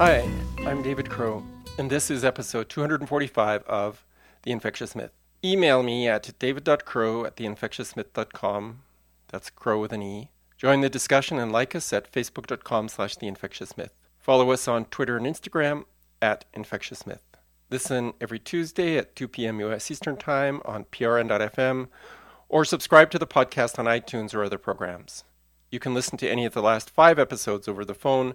Hi, I'm David Crowe, and this is episode 245 of The Infectious Myth. Email me at david.crowe at theinfectiousmyth.com. That's crowe with an E. Join the discussion and like us at facebook.com slash theinfectiousmyth. Follow us on Twitter and Instagram at infectiousmyth. Listen every Tuesday at 2 p.m. U.S. Eastern Time on prn.fm or subscribe to the podcast on iTunes or other programs. You can listen to any of the last five episodes over the phone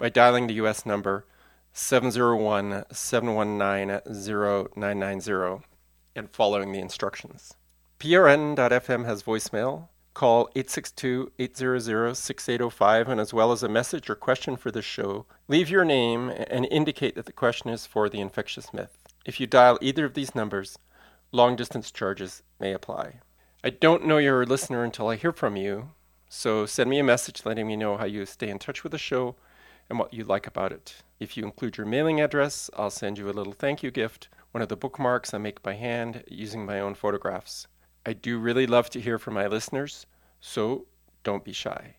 by dialing the U.S. number 701 719 0990 and following the instructions. PRN.FM has voicemail. Call 862 800 6805 and as well as a message or question for the show, leave your name and indicate that the question is for the infectious myth. If you dial either of these numbers, long distance charges may apply. I don't know you're a listener until I hear from you, so send me a message letting me know how you stay in touch with the show and what you like about it. If you include your mailing address, I'll send you a little thank you gift, one of the bookmarks I make by hand using my own photographs. I do really love to hear from my listeners, so don't be shy.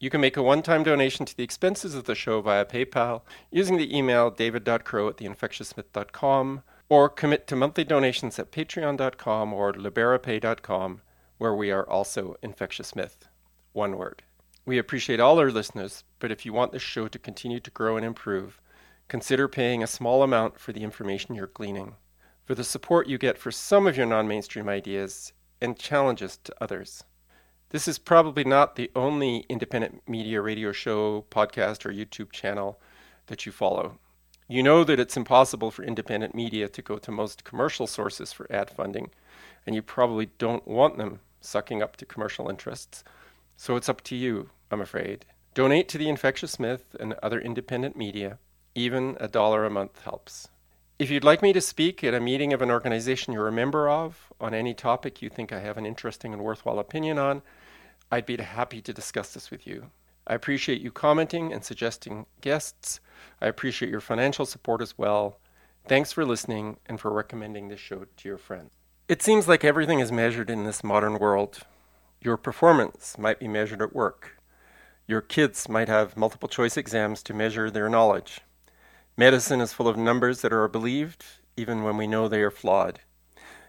You can make a one time donation to the expenses of the show via PayPal using the email david.crowe at theinfectiousmyth.com or commit to monthly donations at patreon.com or liberapay.com, where we are also Infectious Myth. One word. We appreciate all our listeners, but if you want this show to continue to grow and improve, consider paying a small amount for the information you're gleaning, for the support you get for some of your non mainstream ideas, and challenges to others. This is probably not the only independent media radio show, podcast, or YouTube channel that you follow. You know that it's impossible for independent media to go to most commercial sources for ad funding, and you probably don't want them sucking up to commercial interests. So it's up to you, I'm afraid. Donate to the Infectious Myth and other independent media. Even a dollar a month helps. If you'd like me to speak at a meeting of an organization you're a member of on any topic you think I have an interesting and worthwhile opinion on, I'd be happy to discuss this with you. I appreciate you commenting and suggesting guests. I appreciate your financial support as well. Thanks for listening and for recommending this show to your friends. It seems like everything is measured in this modern world. Your performance might be measured at work. Your kids might have multiple choice exams to measure their knowledge. Medicine is full of numbers that are believed, even when we know they are flawed.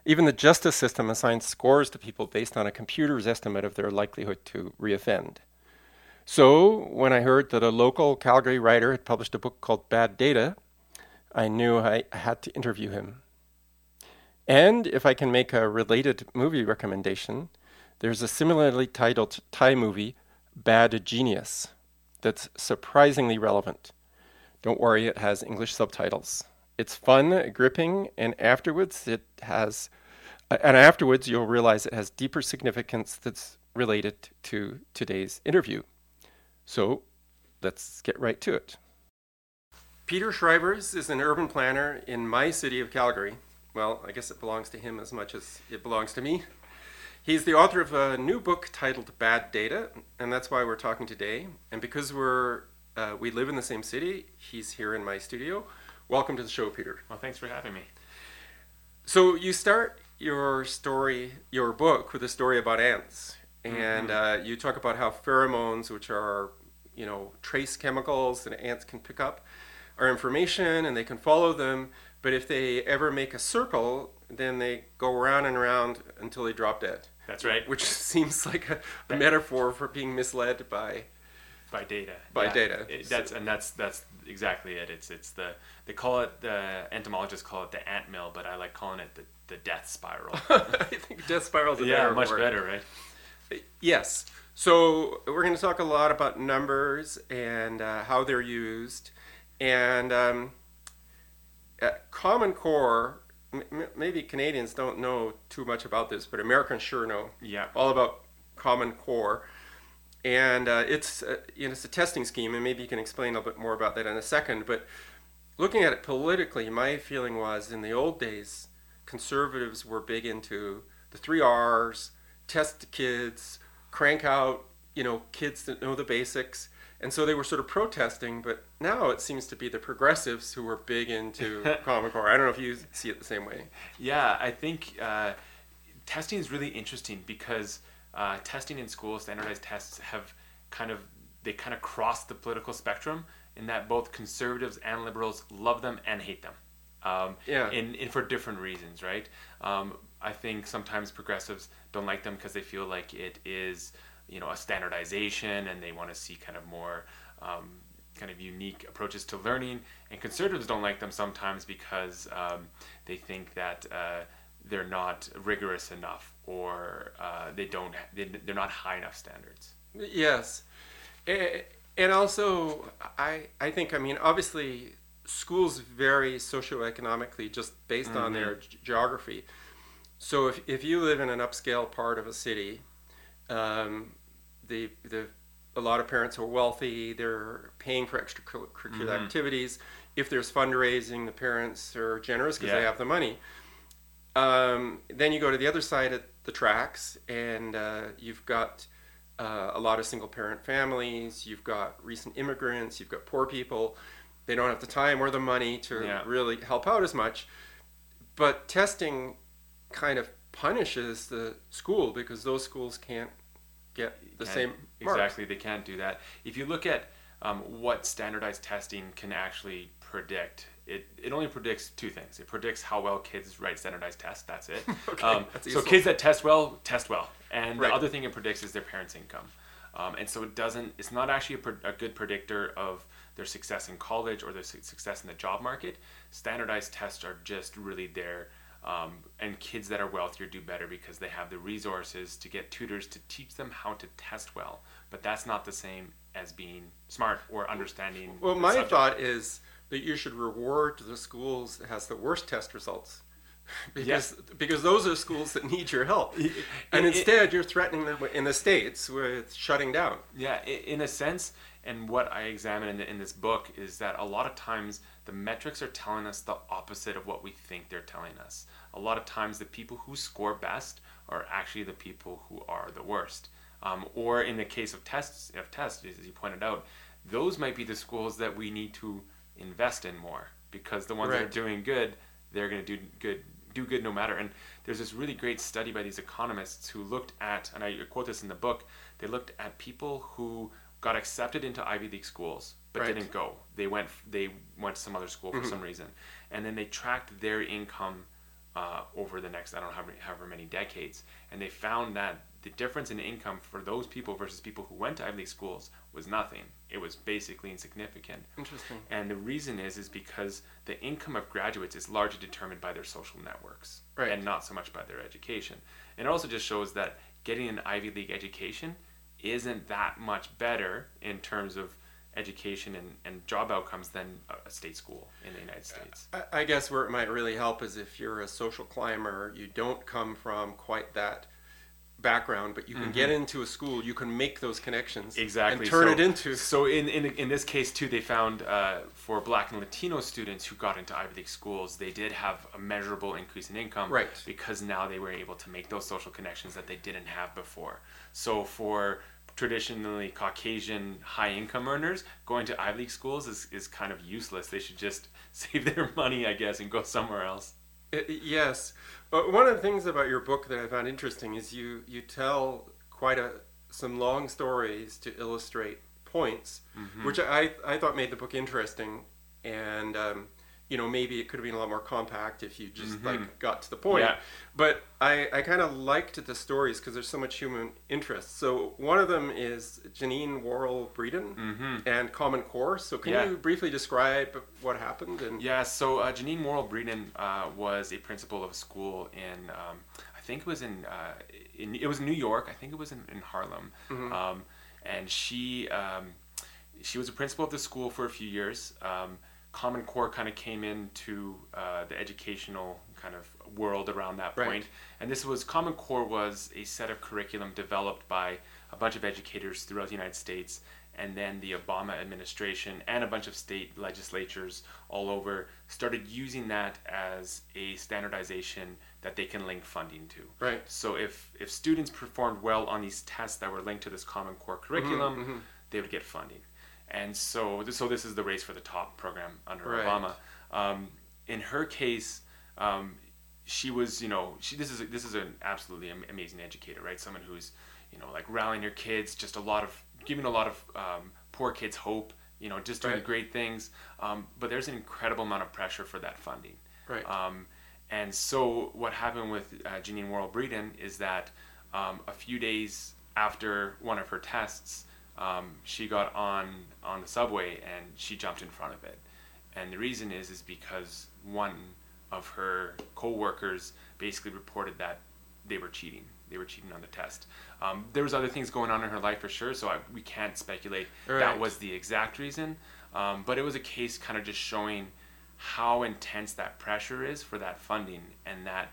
Even the justice system assigns scores to people based on a computer's estimate of their likelihood to reoffend. So, when I heard that a local Calgary writer had published a book called Bad Data, I knew I had to interview him. And if I can make a related movie recommendation, there's a similarly titled Thai movie, Bad Genius, that's surprisingly relevant. Don't worry, it has English subtitles. It's fun, gripping, and afterwards it has, uh, and afterwards you'll realize it has deeper significance that's related to today's interview. So let's get right to it. Peter Schryvers is an urban planner in my city of Calgary. Well, I guess it belongs to him as much as it belongs to me. He's the author of a new book titled Bad Data, and that's why we're talking today. And because we're uh, we live in the same city, he's here in my studio. Welcome to the show, Peter. Well, thanks for having me. So you start your story, your book, with a story about ants, and Mhm. uh, you talk about how pheromones, which are you know trace chemicals that ants can pick up, are information, and they can follow them. But if they ever make a circle, then they go around and around until they drop dead. That's right. Which seems like a, a metaphor for being misled by. by data. By data. It- that's and that's that's exactly it. It's it's the they call it the entomologists call it the ant mill, but I like calling it the, the death spiral. I think death spirals. A yeah, better much word. better, right? Yes. So we're going to talk a lot about numbers and uh, how they're used, and um, Common Core. M- maybe Canadians don't know too much about this, but Americans sure know Yeah. all about Common Core. And uh, it's uh, you know it's a testing scheme, and maybe you can explain a little bit more about that in a second. But looking at it politically, my feeling was in the old days, conservatives were big into the three R's: test the kids, crank out you know kids that know the basics, and so they were sort of protesting. But now it seems to be the progressives who are big into Common Core. I don't know if you see it the same way. Yeah, I think uh, testing is really interesting because uh, testing in schools, standardized tests have kind of they kind of cross the political spectrum, in that both conservatives and liberals love them and hate them. Um, Yeah. In, in for different reasons, right? Um, I think sometimes progressives don't like them because they feel like it is, you know, a standardization, and they want to see kind of more um, kind of unique approaches to learning. And conservatives don't like them sometimes because um, they think that uh, they're not rigorous enough, or uh, they don't they, they're not high enough standards. Yes, and also I I think I mean obviously schools vary socioeconomically just based on their g- geography. So if if you live in an upscale part of a city, um, the the a lot of parents are wealthy. They're paying for extracurricular Mhm. activities. If there's fundraising, the parents are generous because they have the money. Um, then you go to the other side of the tracks, and uh, you've got uh, a lot of single parent families. You've got recent immigrants. You've got poor people. They don't have the time or the money to Yeah. really help out as much. But testing kind of punishes the school because those schools can't get the same marks. exactly they can't do that if you look at um, what standardized testing can actually predict it, it only predicts two things it predicts how well kids write standardized tests that's it Okay, um, that's so useful. kids that test well test well and Right. the other thing it predicts is their parents income um, and so it doesn't it's not actually a, pre- a good predictor of their success in college or their su- success in the job market standardized tests are just really there um, and kids that are wealthier do better because they have the resources to get tutors to teach them how to test well. But that's not the same as being smart or understanding. Well, my subject. thought is that you should reward the schools that has the worst test results. Because, Yes. because those are schools that need your help. And it- instead, you're threatening them in the States with shutting down. Yeah, in a sense, and what I examine in, the, in this book is that a lot of times the metrics are telling us the opposite of what we think they're telling us. A lot of times, the people who score best are actually the people who are the worst. Um, or in the case of tests, of tests, as you pointed out, those might be the schools that we need to invest in more because the ones that are doing good, they're going to do good do good no matter. And there's this really great study by these economists who looked at, and I quote this in the book, they looked at people who got accepted into Ivy League schools but Right. didn't go. They went they went to some other school for Mhm. some reason, and then they tracked their income uh, over the next I don't know how however many decades, and they found that the difference in income for those people versus people who went to Ivy League schools was nothing. It was basically insignificant. Interesting. And the reason is is because the income of graduates is largely determined by their social networks Right. and not so much by their education. And it also just shows that getting an Ivy League education isn't that much better in terms of education and, and job outcomes than a- state school in the United States. I, I guess where it might really help is if you're a social climber, you don't come from quite that background, but you can get into a school, you can make those connections Mm-hmm. Exactly. and turn so, it into. So in, in in this case too, they found uh, for Black and Latino students who got into Ivy League schools, they did have a measurable increase in income, Right. Because now they were able to make those social connections that they didn't have before. So for traditionally Caucasian high income earners, going to Ivy League schools is, is kind of useless. They should just save their money, I guess, and go somewhere else. I- yes. But one of the things about your book that I found interesting is you, you tell quite a some long stories to illustrate points, Mm-hmm. which I, I thought made the book interesting. And, um, you know, maybe it could have been a lot more compact if you just like got to the point. Mm-hmm. Yeah. But I, I kind of liked the stories because there's so much human interest. So one of them is Jeanine Worrell Breeden Mm-hmm. and Common Core. So can Yeah. you briefly describe what happened? And Yeah, so uh, Jeanine Worrell Breeden uh, was a principal of a school in, um, I think it was in, uh, in, it was New York. I think it was in, in Harlem, um, and she um, she was a principal of the school for a few years. Common Core kind of came into uh, the educational kind of world around that Right. and this was Common Core was a set of curriculum developed by a bunch of educators throughout the United States and then the Obama administration and a bunch of state legislatures all over started using that as a standardization that they can link funding to. Right. So if if students performed well on these tests that were linked to this Common Core curriculum, they would get funding. And so so this is the race for the top program under Right. Obama. Um, in her case, um, she was you know she this is a, this is an absolutely amazing educator, right? Someone who's you know like rallying her kids, just a lot of giving a lot of um, poor kids hope you know, just doing Right. great things. Um, but there's an incredible amount of pressure for that funding. Right. Um, and so what happened with uh, Jeanine Worrell Breeden is that um, a few days after one of her tests, um, she got on on the subway and she jumped in front of it. And the reason is is because one of her coworkers basically reported that they were cheating. They were cheating on the test. Um, there was other things going on in her life for sure, so I, we can't speculate Right. that was the exact reason. Um, but it was a case kind of just showing how intense that pressure is for that funding, and that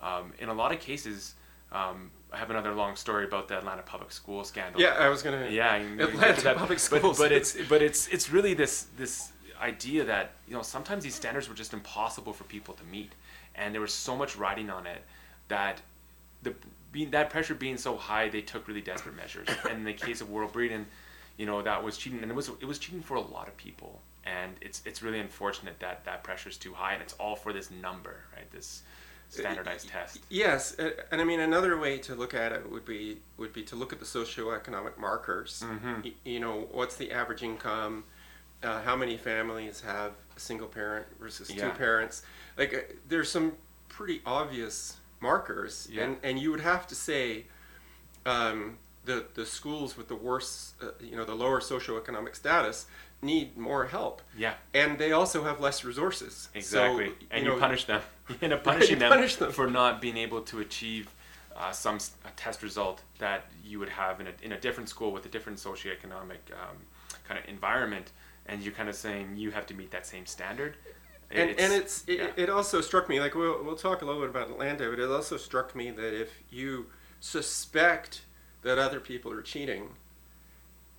um, in a lot of cases, um, I have another long story about the Atlanta public school scandal. Yeah, I was gonna. Yeah, Atlanta that. public But- schools. But, it's but it's it's really this this idea that you know sometimes these standards were just impossible for people to meet, and there was so much riding on it that the being that pressure being so high, they took really desperate measures. and in the case of Worrell Breeden, you know that was cheating, and it was it was cheating for a lot of people. And it's it's really unfortunate that that pressure is too high, and it's all for this number, right? This standardized test. Yes, and I mean another way to look at it would be would be to look at the socioeconomic markers. Mhm. Y- you know, what's the average income? Uh, how many families have a single parent versus two parents? Like, uh, there's some pretty obvious markers, Yeah. and and you would have to say, um, the the schools with the worst, uh, you know, the lower socioeconomic status need more help, Yeah. and they also have less resources. Exactly, So, and you, know, punish them. You end up punishing them, punish them. for not being able to achieve uh, some test result that you would have in a, in a different school with a different socioeconomic um, kind of environment, and you're kind of saying you have to meet that same standard. and and it's it, yeah. it also struck me like we'll we'll talk a little bit about Atlanta, but it also struck me that if you suspect that other people are cheating,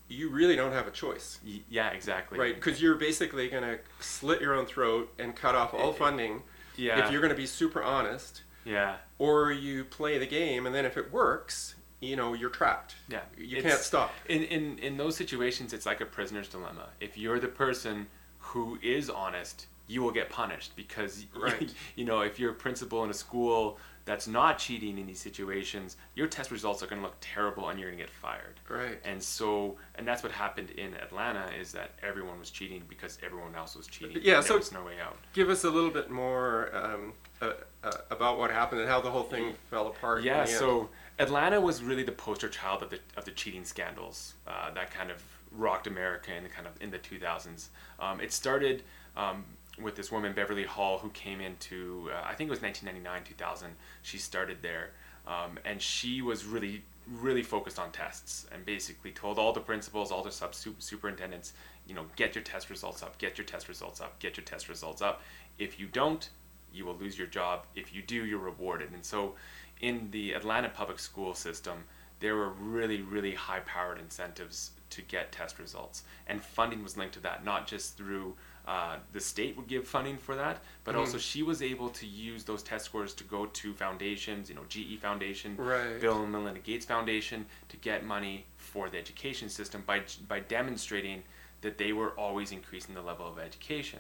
you really don't have a choice, Y- yeah, exactly. right? Because you're basically going to slit your own throat and cut off all eh, funding yeah, if you're going to be super honest, yeah, or you play the game, and then if it works, you know you're trapped. yeah. You It's- can't stop. In, in in those situations, it's like a prisoner's dilemma. If you're the person who is honest, you will get punished because Right. you know if you're a principal in a school that's not cheating in these situations, your test results are going to look terrible and you're going to get fired. Right. And so, and that's what happened in Atlanta is that everyone was cheating because everyone else was cheating. Yeah, so- there was no way out. Give us a little bit more um, uh, uh, about what happened and how the whole thing fell apart. Yeah, so Atlanta was really the poster child of the of the cheating scandals uh, that kind of rocked America in the kind of in the 2000s. Um, it started um, with this woman Beverly Hall who came into uh, I think it was 1999 2000. She started there, um, and she was really really focused on tests and basically told all the principals, all the sub superintendents, you know, get your test results up, get your test results up, get your test results up. If you don't, you will lose your job. If you do, you're rewarded. And so, in the Atlanta public school system, there were really, really high powered incentives to get test results. And funding was linked to that, not just through uh, the state would give funding for that, but Mhm. also she was able to use those test scores to go to foundations, you know, GE Foundation, Right. Bill and Melinda Gates Foundation, to get money for the education system by, by demonstrating that they were always increasing the level of education.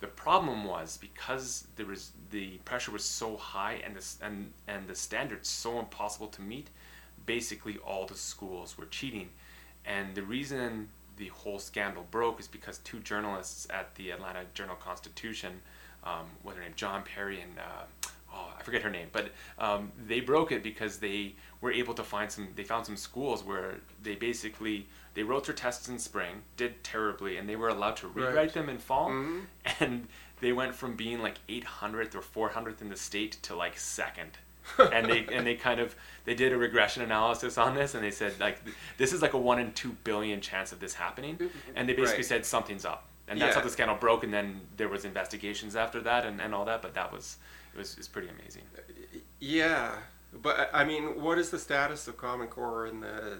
The problem was because there was the pressure was so high and the and and the standards so impossible to meet. Basically, all the schools were cheating, and the reason the whole scandal broke is because two journalists at the Atlanta Journal Constitution, um, what their name, John Perry and uh, oh, I forget her name, but um, they broke it because they were able to find some. They found some schools where they basically they wrote their tests in spring, did terribly, and they were allowed to rewrite Right. them in fall, Mhm. and they went from being like 800th or 400th in the state to like second. And they and they kind of they did a regression analysis on this and they said like this is like a one in two billion chance of this happening mm-hmm. and they basically Right. said something's up and that's how the scandal broke and then there was investigations after that and, and all that but that was it was it's pretty amazing Yeah, but I I mean, what is the status of Common Core in the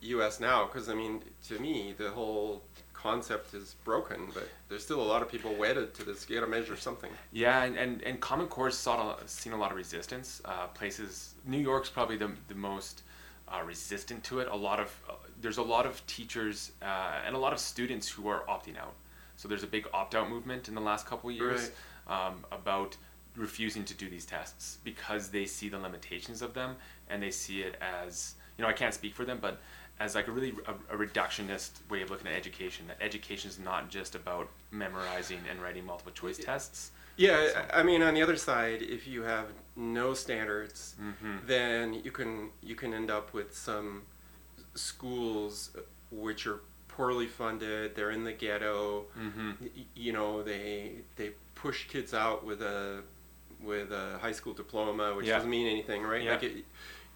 U.S. now? Because I mean, to me, the whole concept is broken, but there's still a lot of people wedded to this. You got to measure something. Yeah, and, and, and Common Core's saw, seen a lot of resistance. Uh, places, New York's probably the, the most uh, resistant to it. A lot of uh, there's a lot of teachers uh, and a lot of students who are opting out. So there's a big opt out movement in the last couple of years um, about refusing to do these tests because they see the limitations of them and they see it as you know I can't speak for them, but as like a really a, a, reductionist way of looking at education. That education is not just about memorizing and writing multiple choice tests. Yeah, so. I mean, on the other side, if you have no standards, mm-hmm. then you can you can end up with some schools which are poorly funded. They're in the ghetto. Mm-hmm. You know, they they push kids out with a with a high school diploma, which yeah. doesn't mean anything, right? Yeah. Like it,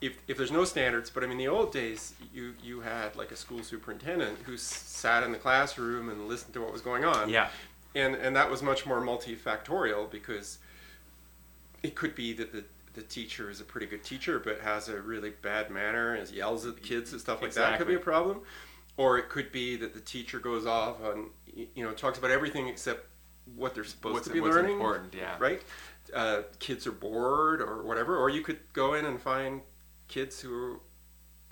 if, if there's no standards, but I mean, the old days, you, you had like a school superintendent who sat in the classroom and listened to what was going on. Yeah. And, and that was much more multifactorial because it could be that the, the teacher is a pretty good teacher but has a really bad manner and yells at the kids and stuff like exactly. that could be a problem. Or it could be that the teacher goes off on, you know, talks about everything except what they're supposed what's, to be what's learning. important, yeah. Right? Uh, kids are bored or whatever. Or you could go in and find kids who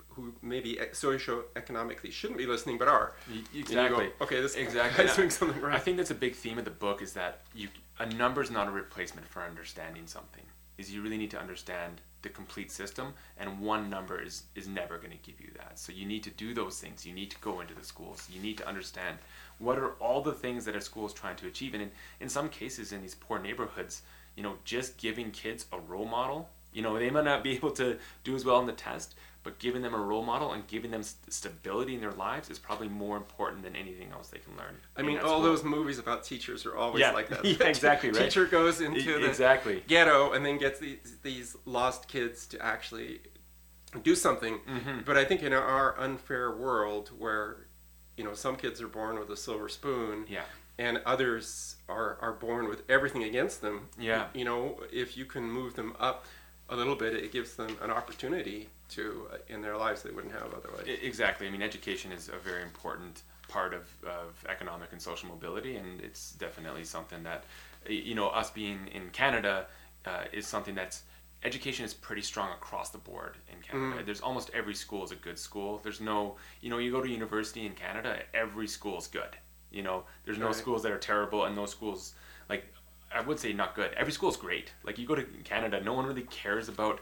who maybe socioeconomically shouldn't be listening but are. Exactly. Go, okay, this exactly. guy's doing something right. I think that's a big theme of the book is that you a number is not a replacement for understanding something. Is you really need to understand the complete system, and one number is is never going to give you that. So you need to do those things. You need to go into the schools. You need to understand what are all the things that a school is trying to achieve. And in, in some cases, in these poor neighborhoods, you know, just giving kids a role model you know, they might not be able to do as well in the test, but giving them a role model and giving them st- stability in their lives is probably more important than anything else they can learn. I mean, all school. those movies about teachers are always yeah. like that. yeah, exactly. Right. Teacher goes into the exactly. ghetto and then gets these these lost kids to actually do something. Mm-hmm. But I think in our unfair world where you know some kids are born with a silver spoon, yeah. and others are are born with everything against them. Yeah. You know, if you can move them up a little bit, it gives them an opportunity to uh, in their lives they wouldn't have otherwise. Exactly. I mean, education is a very important part of, of economic and social mobility, and it's definitely something that, you know, us being in Canada uh, is something that's education is pretty strong across the board in Canada. Mm. There's almost every school is a good school. There's no, you know, you go to university in Canada, every school is good. You know, there's no right. schools that are terrible, and those schools like I would say not good. Every school is great. Like you go to Canada, no one really cares about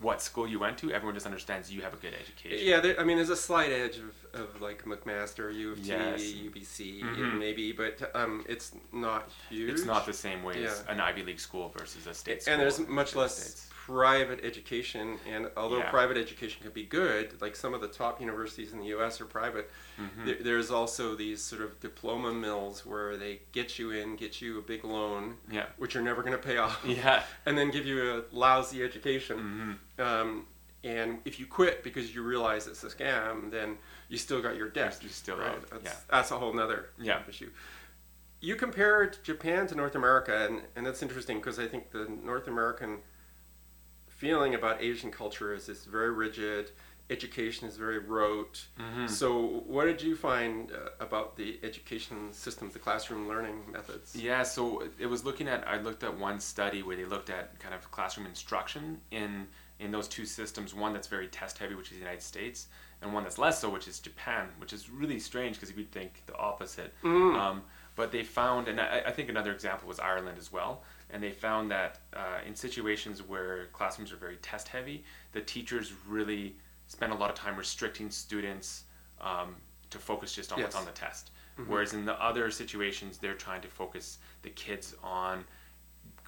what school you went to. Everyone just understands you have a good education. Yeah, there, I mean, there's a slight edge of, of like McMaster, U of T, yes. UBC, mm-hmm. maybe, but um, it's not huge. It's not the same way yeah. as an Ivy League school versus a state school. And there's much less States private education, and although yeah. private education can be good, like some of the top universities in the U.S. are private, mm-hmm. there, there's also these sort of diploma mills where they get you in, get you a big loan, yeah. which you're never going to pay off, yeah. and then give you a lousy education. Mm-hmm. Um, and if you quit because you realize it's a scam, then you still got your debt. You still right? That's, yeah. that's a whole nother yeah. issue you compared Japan to North America, and, and that's interesting because I think the North American feeling about Asian culture is it's very rigid. Education is very rote. Mm-hmm. So, what did you find uh, about the education systems, the classroom learning methods? Yeah, so it was looking at. I looked at one study where they looked at kind of classroom instruction in in those two systems. One that's very test heavy, which is the United States, and one that's less so, which is Japan, which is really strange because you'd think the opposite. Mm. Um, but they found, and I, I, think another example was Ireland as well and they found that uh, in situations where classrooms are very test heavy, the teachers really spend a lot of time restricting students um, to focus just on yes. what's on the test. Mm-hmm. Whereas in the other situations, they're trying to focus the kids on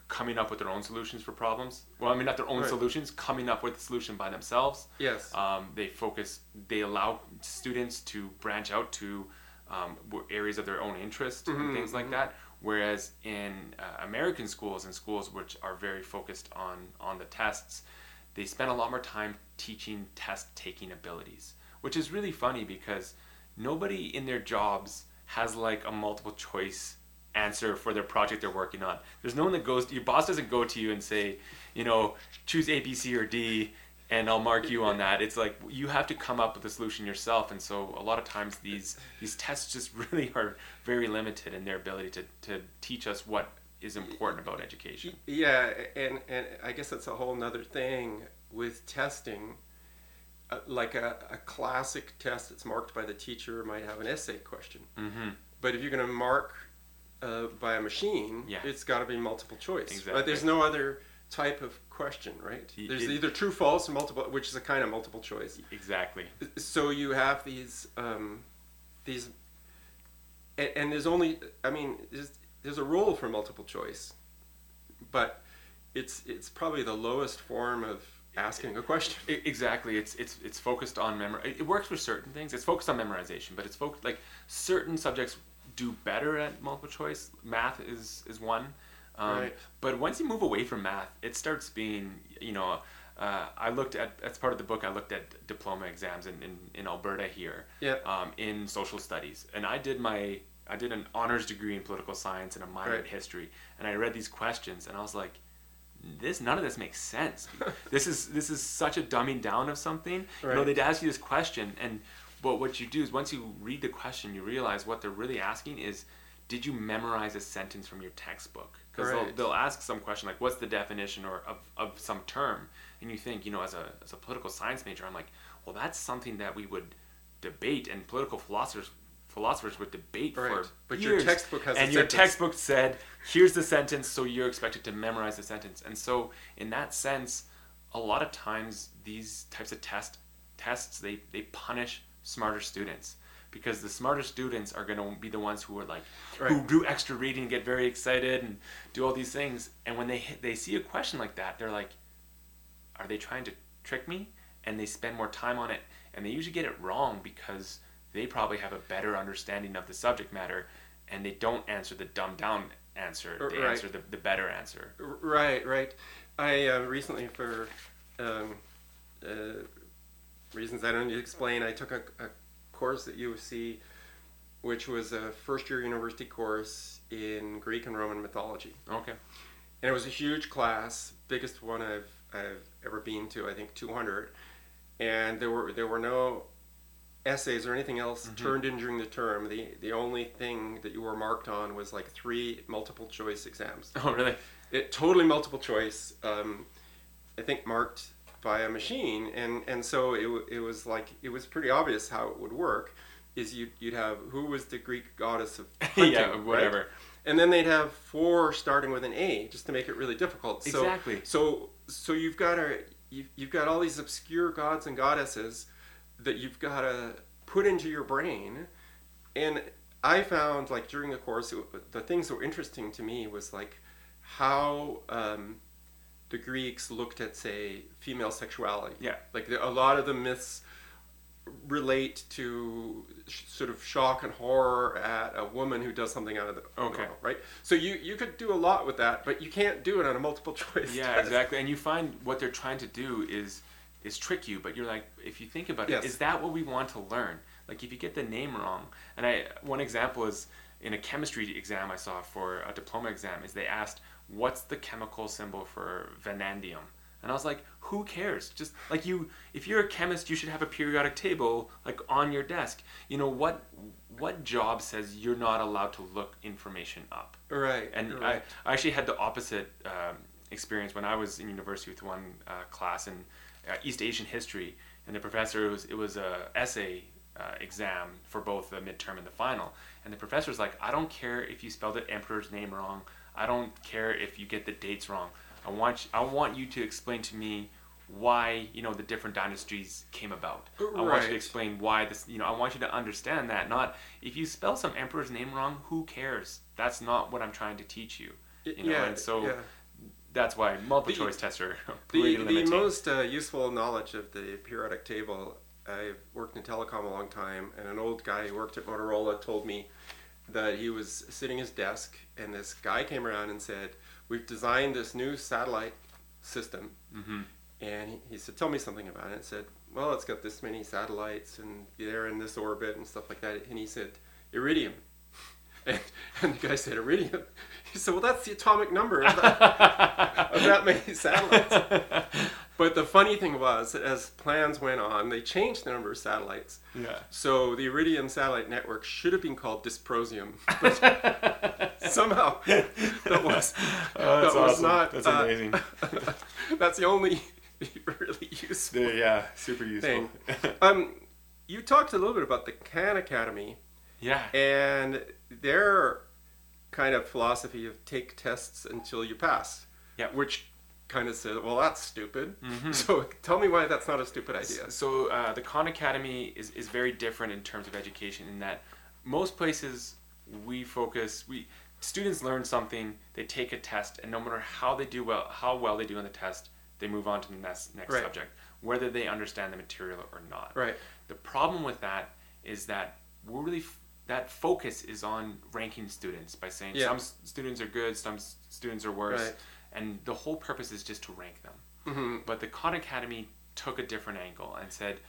coming up with their own solutions for problems. Well, I mean, not their own right. solutions, coming up with a solution by themselves. Yes. Um, they focus, they allow students to branch out to um, areas of their own interest mm-hmm. and things like mm-hmm. that. Whereas in uh, American schools and schools which are very focused on, on the tests, they spend a lot more time teaching test taking abilities, which is really funny because nobody in their jobs has like a multiple choice answer for their project they're working on. There's no one that goes, your boss doesn't go to you and say, you know, choose A, B, C, or D and I'll mark you on that. It's like you have to come up with a solution yourself, and so a lot of times these these tests just really are very limited in their ability to, to teach us what is important about education. Yeah, and and I guess that's a whole nother thing with testing. Uh, like a, a classic test that's marked by the teacher might have an essay question, mm-hmm. but if you're going to mark uh, by a machine, yeah. it's got to be multiple choice. Exactly. But there's no other type of question, right? There's it- either true, false, multiple, which is a kind of multiple choice. Exactly. So you have these, um, these, and, and there's only, I mean, there's, there's a role for multiple choice, but it's it's probably the lowest form of asking a question. I- exactly. It's it's it's focused on memory. It it works for certain things. It's focused on memorization, but it's focused like certain subjects do better at multiple choice. Math is is one. Um, Right. But once you move away from math, it starts being you know. Uh, I looked at as part of the book. I looked at diploma exams in, in, in Alberta here, Yeah. um, in social studies, and I did my I did an honors degree in political science and a minor in history, and I read these questions, and I was like, this none of this makes sense. this is this is such a dumbing down of something. You know, they'd ask you this question, and but what you do is once you read the question, you realize what they're really asking is, did you memorize a sentence from your textbook? Because Right. they'll, they'll ask some question like, what's the definition or of, of some term, and you think, you know, as a as a political science major, I'm like, well, that's something that we would debate, and political philosophers philosophers would debate Right. for But your textbook has a and your sentence. textbook said here's the sentence so you're expected to memorize the sentence and so in that sense a lot of times these types of test tests they, they punish smarter students because the smarter students are going to be the ones who are like who do extra reading get very excited and do all these things. And when they hit, they see a question like that they're like are they trying to trick me? And they spend more time on it. And they usually get it wrong because they probably have a better understanding of the subject matter and they don't answer the dumbed down answer they right. answer the, the better answer. Right, right. I uh, recently, for um, uh, reasons I don't need to explain, I took a, a course at U of which was a first year university course in Greek and Roman mythology. okay And it was a huge class, biggest one I've, I've ever been to, I think 200. And there were, there were no essays or anything else Mhm. turned in during the term. The, the only thing that you were marked on was like three multiple choice exams oh really it totally multiple choice um, i think marked by a machine and and so it, it was like it was pretty obvious how it would work is you, you'd have who was the greek goddess of hunting, yeah right? whatever and then they'd have four starting with an a just to make it really difficult so Exactly. so so you've got to you've, you've got all these obscure gods and goddesses that you've got to put into your brain and i found like during the course it, the things that were interesting to me was like how um, the greeks looked at say female sexuality yeah like the, a lot of the myths relate to sh- sort of shock and horror at a woman who does something out of the Okay. normal, right so you you could do a lot with that but you can't do it on a multiple choice yeah test. exactly and you find what they're trying to do is is trick you but you're like if you think about Yes. it is that what we want to learn like if you get the name wrong and i one example is in a chemistry exam i saw for a diploma exam is they asked what's the chemical symbol for vanadium? And i was like who cares? Just like you if you're a chemist you should have a periodic table like on your desk. You know what what job says you're not allowed to look information up? Right and right. I, I actually had the opposite um, experience when I was in university with one uh, class in uh, East Asian history, and the professor it was it was a essay uh, exam for both the midterm and the final, and the professor was like, I don't care if you spelled the emperor's name wrong, I don't care if you get the dates wrong. I want I want you to explain to me why you know the different dynasties came about. I want you to explain why this. You know, I want you to understand that. Not if you spell some emperor's name wrong, who cares? That's not what I'm trying to teach you. You know, yeah, and so yeah. that's why multiple The- choice tests are The, the most uh, useful knowledge of the periodic table, I've worked in telecom a long time, and an old guy who worked at Motorola told me that he was sitting at his desk, and this guy came around and said, We've designed this new satellite system. hmm And he, he said, Tell me something about it. And said, Well, it's got this many satellites, and they're in this orbit, and stuff like that. And he said, Iridium. And, and the guy said, Iridium? He said, Well, that's the atomic number of that, of that many satellites. But the funny thing was that as plans went on, they changed the number of satellites. yeah. So the Iridium satellite network should have been called Dysprosium. But somehow that was Oh, that's that was awesome. not That's uh, amazing. that's the only really useful They're- yeah, super useful. thing. Um, you talked a little bit about the Khan Academy yeah. and their kind of philosophy of take tests until you pass. Yeah. Which kind of said, "Well, that's stupid." Mhm. So tell me why that's not a stupid idea. So uh, the Khan Academy is, is very different in terms of education in that most places we focus we students learn something they take a test and no matter how they do well how well they do on the test they move on to the next next Right. subject whether they understand the material or not. Right. The problem with that is that we're really f- that focus is on ranking students by saying Yeah. some students are good, some students are worse, Right. and the whole purpose is just to rank them. hmm But the Khan Academy took a different angle and said,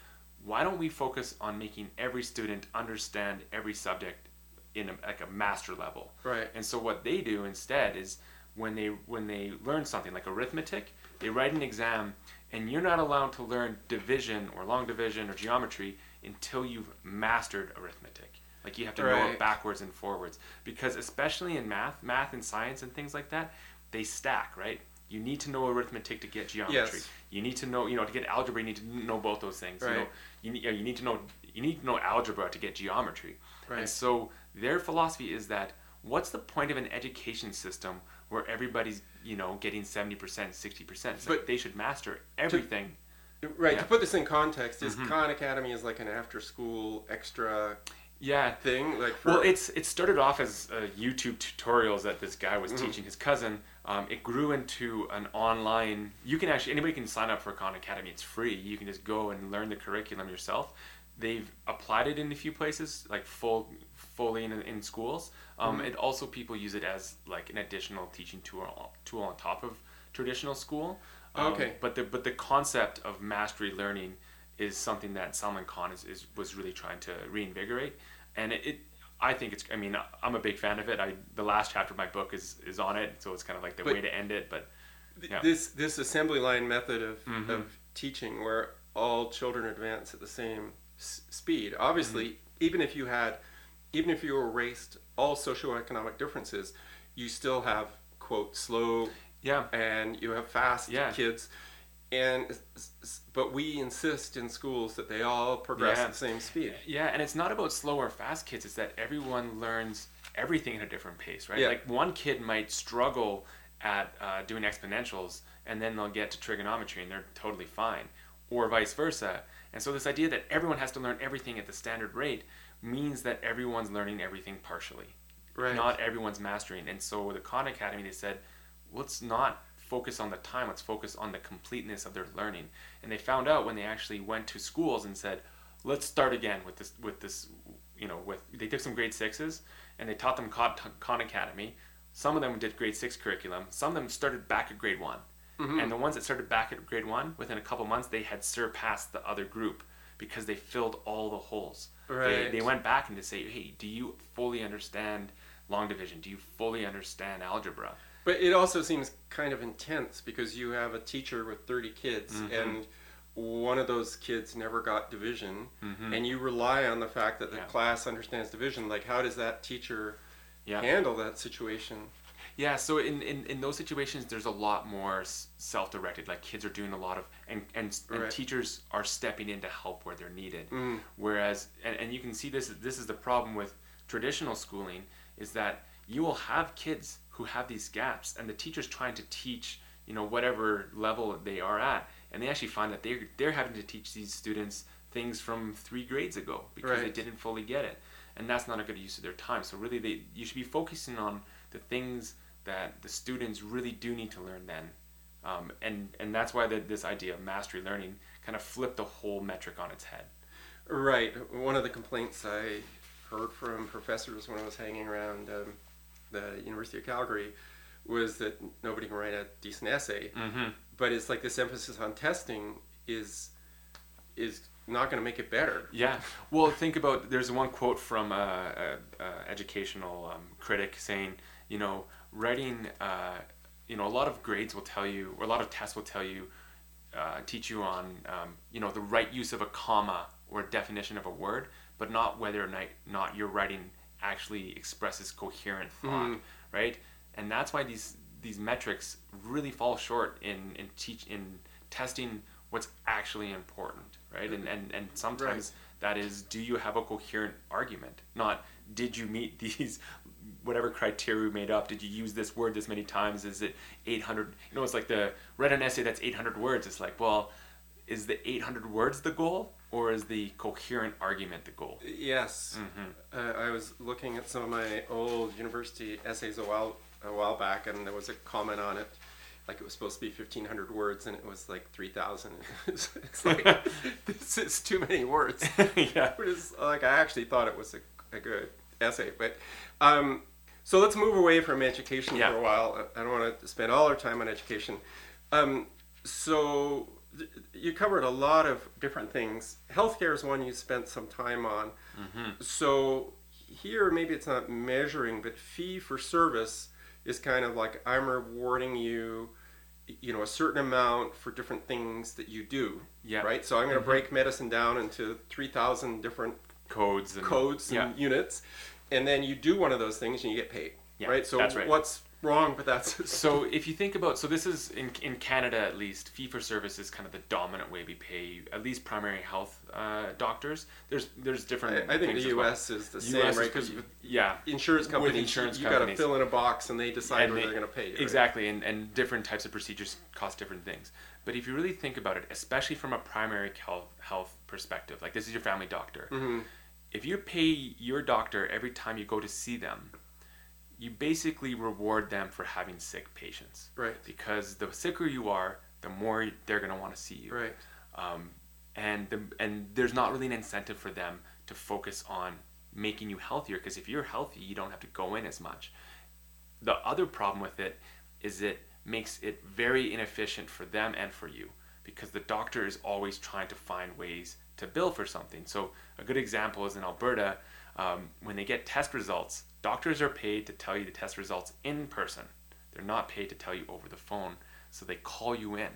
why don't we focus on making every student understand every subject in a, like a master level? Right. And so what they do instead is when they when they learn something like arithmetic, they write an exam and you're not allowed to learn division or long division or geometry until you've mastered arithmetic. Like you have to know it backwards and forwards because especially in math, math and science and things like that, they stack, right? You need to know arithmetic to get geometry. Yes. You need to know, you know, to get algebra, you need to know both those things. You know, Right. you need, you need to know you need to know algebra to get geometry. Right. And so their philosophy is that what's the point of an education system where everybody's, you know, getting 70%, 60%? It's like But- they should master everything. Right. Yeah. To put this in context, is Mhm. Khan Academy is like an after-school extra yeah. thing, like for Well, it's it started off as uh, YouTube tutorials that this guy was Mhm. teaching his cousin. Um, it grew into an online. You can actually anybody can sign up for Khan Academy. It's free. You can just go and learn the curriculum yourself. They've applied it in a few places, like full fully in, in schools. Um, Mhm. And also people use it as like an additional teaching tool tool on top of traditional school. Um, Okay. But the but the concept of mastery learning is something that Salman Khan is, is was really trying to reinvigorate, and it, it I think it's I mean I'm a big fan of it. I the last chapter of my book is is on it, so it's kind of like the But- way to end it. But yeah. this this assembly line method of, Mhm. of teaching where all children advance at the same s- speed. Obviously, Mm-hmm. even if you had, even if you erased all socioeconomic differences, you still have quote slow yeah, and you have fast Yeah. kids. And but we insist in schools that they all progress Yeah. at the same speed. yeah, and it's not about slow or fast kids. It's that everyone learns everything at a different pace, right? Yeah. Like one kid might struggle at uh, doing exponentials, and then they'll get to trigonometry, and they're totally fine, or vice versa. And so this idea that everyone has to learn everything at the standard rate means that everyone's learning everything partially. Right. Not everyone's mastering. And so the Khan Academy, they said, let's not focus on the time, let's focus on the completeness of their learning. And they found out when they actually went to schools and said, let's start again with this, with this, you know, with, they took some grade sixes and they taught them Khan, Khan Academy. Some of them did grade six curriculum. Some of them started back at grade one. Mhm. And the ones that started back at grade one, within a couple months, they had surpassed the other group because they filled all the holes. They, Right. they went back and to say, hey, do you fully understand long division? Do you fully understand algebra? But it also seems kind of intense because you have a teacher with 30 kids Mhm. and one of those kids never got division Mhm. and you rely on the fact that the Yeah. class understands division like how does that teacher Yeah. handle that situation Yeah, so in, in, in those situations, there's a lot more self-directed. Like kids are doing a lot of, and, and, and Right. teachers are stepping in to help where they're needed. Mm. Whereas, and, and you can see this, this is the problem with traditional schooling, is that you will have kids who have these gaps, and the teacher's trying to teach, you know, whatever level they are at, and they actually find that they're, they're having to teach these students things from three grades ago because they didn't fully get it. And that's not a good use of their time. So really, they you should be focusing on the things that the students really do need to learn then. Um, and, and that's why the, this idea of mastery learning kind of flipped the whole metric on its head. right one of the complaints i heard from professors when i was hanging around um, the university of calgary was that nobody can write a decent essay Mm-hmm. but it's like this emphasis on testing is is not going to make it better Yeah. Well, think about there's one quote from a, a, a educational um, critic saying, you know, writing, uh, you know, a lot of grades will tell you, or a lot of tests will tell you, uh, teach you on, um, you know, the right use of a comma or definition of a word, but not whether or not, not your writing actually expresses coherent thought, Mhm. right? And that's why these these metrics really fall short in in teach in testing what's actually important, right? And and and sometimes That is, do you have a coherent argument? Not did you meet these whatever criteria we made up? Did you use this word this many times? Is it 800? You know, it's like the read an essay that's 800 words. It's like, well, is the 800 words the goal, or is the coherent argument the goal? Yes. Mm-hmm. Uh, I was looking at some of my old university essays a while a while back, and there was a comment on it, like it was supposed to be fifteen hundred words, and it was like three thousand. it's it's like this is too many words. yeah. It is like I actually thought it was a, a good essay, but um, so let's move away from education Yeah. for a while. I don't want to spend all our time on education. Um, so you covered a lot of different things. Healthcare is one you spent some time on. Mm-hmm. So here, maybe it's not measuring, but fee for service is kind of like I'm rewarding you, you know, a certain amount for different things that you do. Yeah. Right. So I'm going to mm-hmm. break medicine down into three thousand different Codes and codes and Yeah. units, and then you do one of those things and you get paid. Yeah, right. So that's right. what's wrong with that? So if you think about, so this is in, in Canada at least, fee for service is kind of the dominant way we pay at least primary health uh, doctors. There's there's different. I, I think the as well. U.S. is the US same, is right? Because yeah, insurance With companies, insurance you, got to fill in a box and they decide And whether they- they're going to pay you. right? Exactly, and, and different types of procedures cost different things. But if you really think about it, especially from a primary health, health perspective, like this is your family doctor, Mm-hmm. if you pay your doctor every time you go to see them, you basically reward them for having sick patients. Right. Because the sicker you are, the more they're going to want to see you. Right. Um, and the, and there's not really an incentive for them to focus on making you healthier because if you're healthy, you don't have to go in as much. The other problem with it is it makes it very inefficient for them and for you because the doctor is always trying to find ways to bill for something. So a good example is in Alberta, um, when they get test results, doctors are paid to tell you the test results in person. They're not paid to tell you over the phone. So they call you in.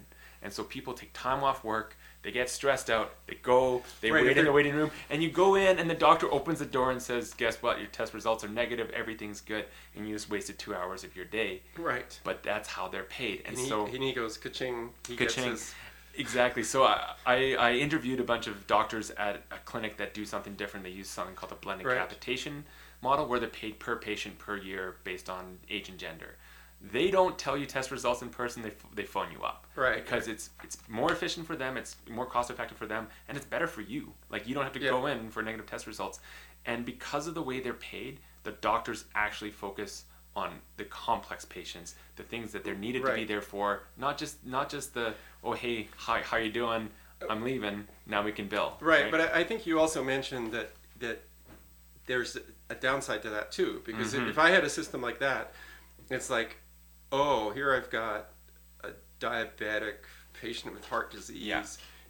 And so people take time off work, they get stressed out, they go, they Right, wait in the waiting room, and you go in and the doctor opens the door and says, Guess what? Your test results are negative, everything's good, and you just wasted two hours of your day. Right. But that's how they're paid. And And he, so and he goes ka-ching. He Ka-ching. his- Exactly. So I, I, I interviewed a bunch of doctors at a clinic that do something different. They use something called a blended Right. capitation model, where they're paid per patient per year based on age and gender. They don't tell you test results in person. They, they phone you up. Right. Because it's it's more efficient for them. It's more cost effective for them, and it's better for you. Like you don't have to Yeah. go in for negative test results, and because of the way they're paid, the doctors actually focus on the complex patients, the things that they're needed to be there for, not just not just the oh hey hi how you doing I'm leaving now we can bill Right, but I, I think you also mentioned that that there's a downside to that too, because Mhm. if I had a system like that, it's like, oh, here I've got a diabetic patient with heart disease. Yeah.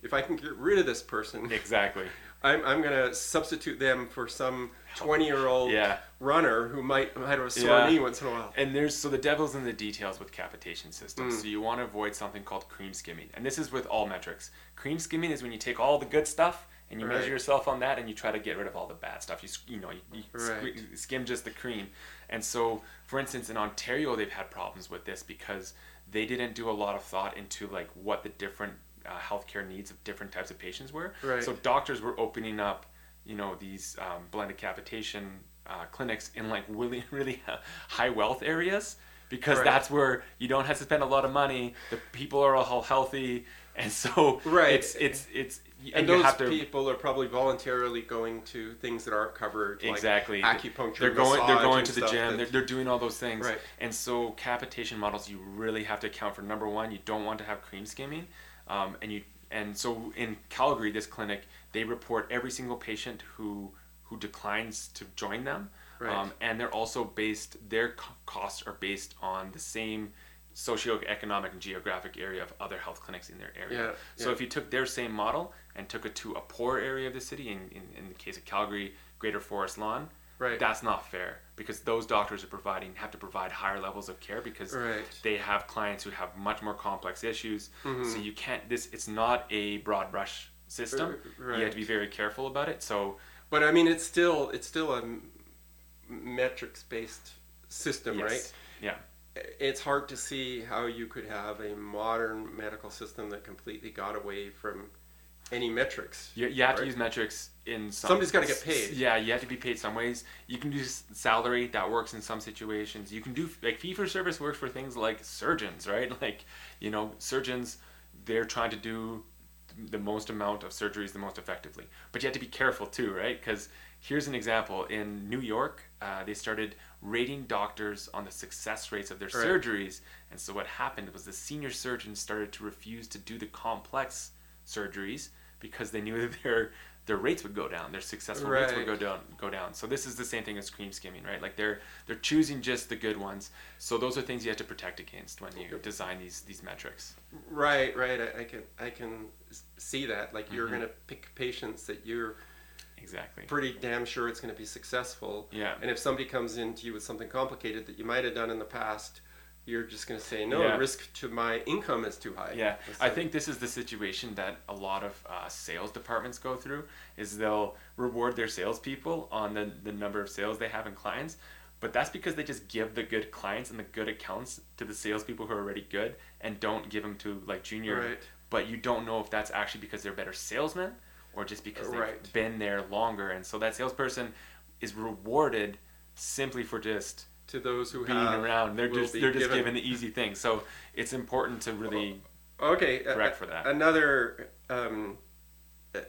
If I can get rid of this person, exactly I'm, I'm going to substitute them for some 20 year old yeah runner who might, might have a sore Yeah. knee once in a while. and there's so the devil's in the details with capitation systems Mm. so you want to avoid something called cream skimming and this is with all metrics cream skimming is when you take all the good stuff and you Right. measure yourself on that and you try to get rid of all the bad stuff you you know you, you sque- Right. skim just the cream and so for instance in ontario they've had problems with this because they didn't do a lot of thought into like what the different uh, healthcare needs of different types of patients were Right. so doctors were opening up you know these um, blended capitation uh, clinics in like really really high wealth areas because Right. that's where you don't have to spend a lot of money the people are all healthy and so Right. it's it's it's And you those to people are probably voluntarily going to things that aren't covered, exactly like acupuncture. they're going they're going to the gym that- they're, they're doing all those things Right. and so capitation models you really have to account for number one you don't want to have cream skimming um, and you and so in calgary this clinic they report every single patient who who declines to join them Right. um, and they're also based their co- costs are based on the same socioeconomic and geographic area of other health clinics in their area Yeah, so yeah. if you took their same model and took it to a poor area of the city in, in, in the case of calgary greater forest lawn Right. that's not fair because those doctors are providing have to provide higher levels of care because Right. they have clients who have much more complex issues. Mm-hmm. So you can't this it's not a broad brush system. R- You have to be very careful about it. So But I mean, it's still it's still a metrics based system, yes. right? Yeah. It's hard to see how you could have a modern medical system that completely got away from any metrics. You, you have right? to use metrics in some. Somebody's gotta get paid. Yeah, you have to be paid some ways. You can do salary that works in some situations. You can do like fee for service works for things like surgeons, right? Like you know surgeons, they're trying to do the most amount of surgeries the most effectively. But you have to be careful too, right? Because here's an example in New York, uh, they started rating doctors on the success rates of their Right. surgeries, and so what happened was the senior surgeons started to refuse to do the complex surgeries because they knew that their their rates would go down, their successful rates would go down go down. So this is the same thing as cream skimming, right? Like they're they're choosing just the good ones. So those are things you have to protect against when you design these these metrics. Right, right. I, I can I can see that. Like you're Mhm. going to pick patients that you're Exactly. pretty damn sure it's going to be successful. Yeah. And if somebody comes into you with something complicated that you might have done in the past, you're just going to say no. Yeah. Risk to my income is too high. Yeah, That's I it. think this is the situation that a lot of uh, sales departments go through. Is they'll reward their salespeople on the the number of sales they have in clients, but that's because they just give the good clients and the good accounts to the salespeople who are already good, and don't give them to like junior. Right. But you don't know if that's actually because they're better salesmen, or just because they've Right. been there longer, and so that salesperson is rewarded simply for just to those who being have around. They're just they're just given. given the easy thing. So it's important to really Okay, correct a- for that. Another um, a-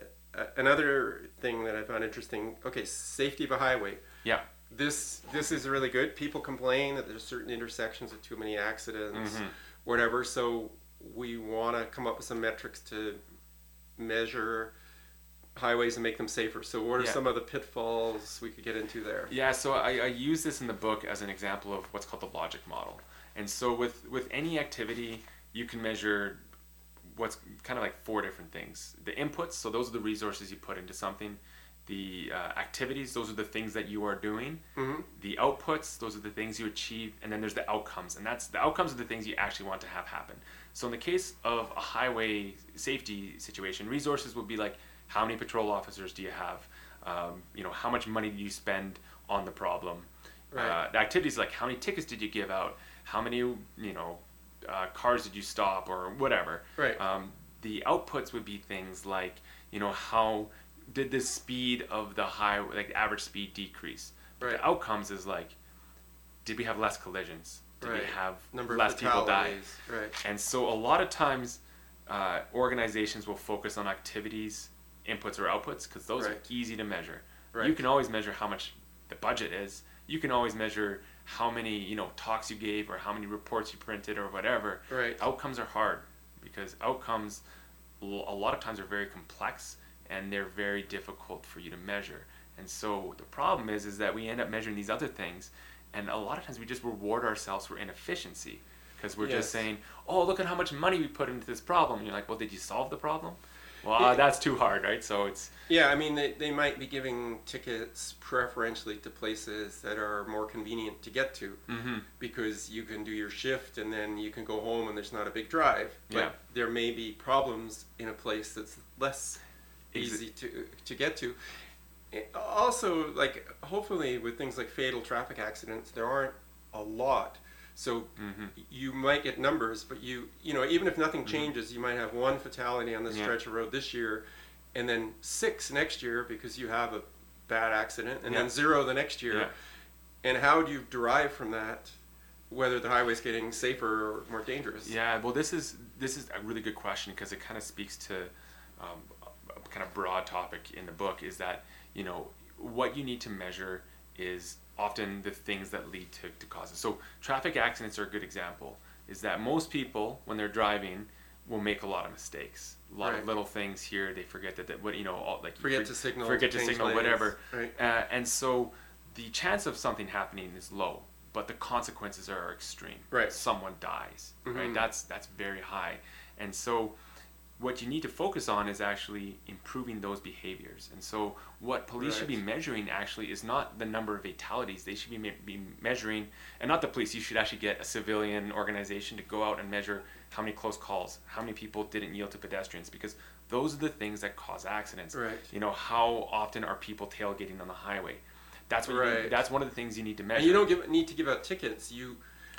another thing that I found interesting. Okay, safety of a highway. Yeah. This this is really good. People complain that there's certain intersections with too many accidents, Mhm. whatever. So we want to come up with some metrics to measure highways and make them safer. So what are Yeah. some of the pitfalls we could get into there? Yeah, so I, I use this in the book as an example of what's called the logic model. And so with with any activity, you can measure what's kind of like four different things. The inputs, so those are the resources you put into something. The uh, activities, those are the things that you are doing. Mhm. The outputs, those are the things you achieve, and then there's the outcomes, and that's the outcomes are the things you actually want to have happen. So in the case of a highway safety situation, resources would be like how many patrol officers do you have? Um, you know, how much money do you spend on the problem? Right. Uh, the activities like how many tickets did you give out? How many you know uh, cars did you stop or whatever? Right. Um, the outputs would be things like you know how did the speed of the high like average speed decrease? But Right. The outcomes is like did we have less collisions? Did we have Number less people die? Right. And so a lot of times, uh, organizations will focus on activities, inputs or outputs, because those Right. are easy to measure. You can always measure how much the budget is. You can always measure how many you know talks you gave or how many reports you printed or whatever. Right. Outcomes are hard because outcomes a lot of times are very complex and they're very difficult for you to measure. And so the problem is is that we end up measuring these other things and a lot of times we just reward ourselves for inefficiency because we're Yes. just saying, "Oh, look at how much money we put into this problem." And you're like, "Well, did you solve the problem?" Well, uh, that's too hard, right? So it's Yeah, I mean, they, they might be giving tickets preferentially to places that are more convenient to get to mhm. because you can do your shift and then you can go home and there's not a big drive. But Yeah. there may be problems in a place that's less easy to, to get to. Eh, Also, like, hopefully, with things like fatal traffic accidents, there aren't a lot. So Mhm. you might get numbers, but you you know even if nothing changes, you might have one fatality on this Mm-hmm. Yeah. stretch of road this year, and then six next year because you have a bad accident, and Yeah. then zero the next year. Yeah. And how do you derive from that whether the highway's getting safer or more dangerous? Yeah, well, this is this is a really good question because it kind of speaks to um, a, a kind of broad topic in the book. Is that you know what you need to measure is often the things that lead to, to causes. So traffic accidents are a good example. Is that most people when they're driving will make a lot of mistakes, a lot Right. of little things here. They forget that, that what you know, all, like Forget for- to signal, forget to signal, lanes, whatever. right. Uh, and so the chance of something happening is low, but the consequences are extreme. Right. Someone dies. Right. Mhm. That's that's very high. And so what you need to focus on is actually improving those behaviors. And so what police should be measuring actually is not the number of fatalities. They should be, me- be measuring, and not the police. You should actually get a civilian organization to go out and measure how many close calls, how many people didn't yield to pedestrians, because those are the things that cause accidents. Right. You know, how often are people tailgating on the highway? That's what Right. need, that's one of the things you need to measure. And you don't give, need to give out tickets. You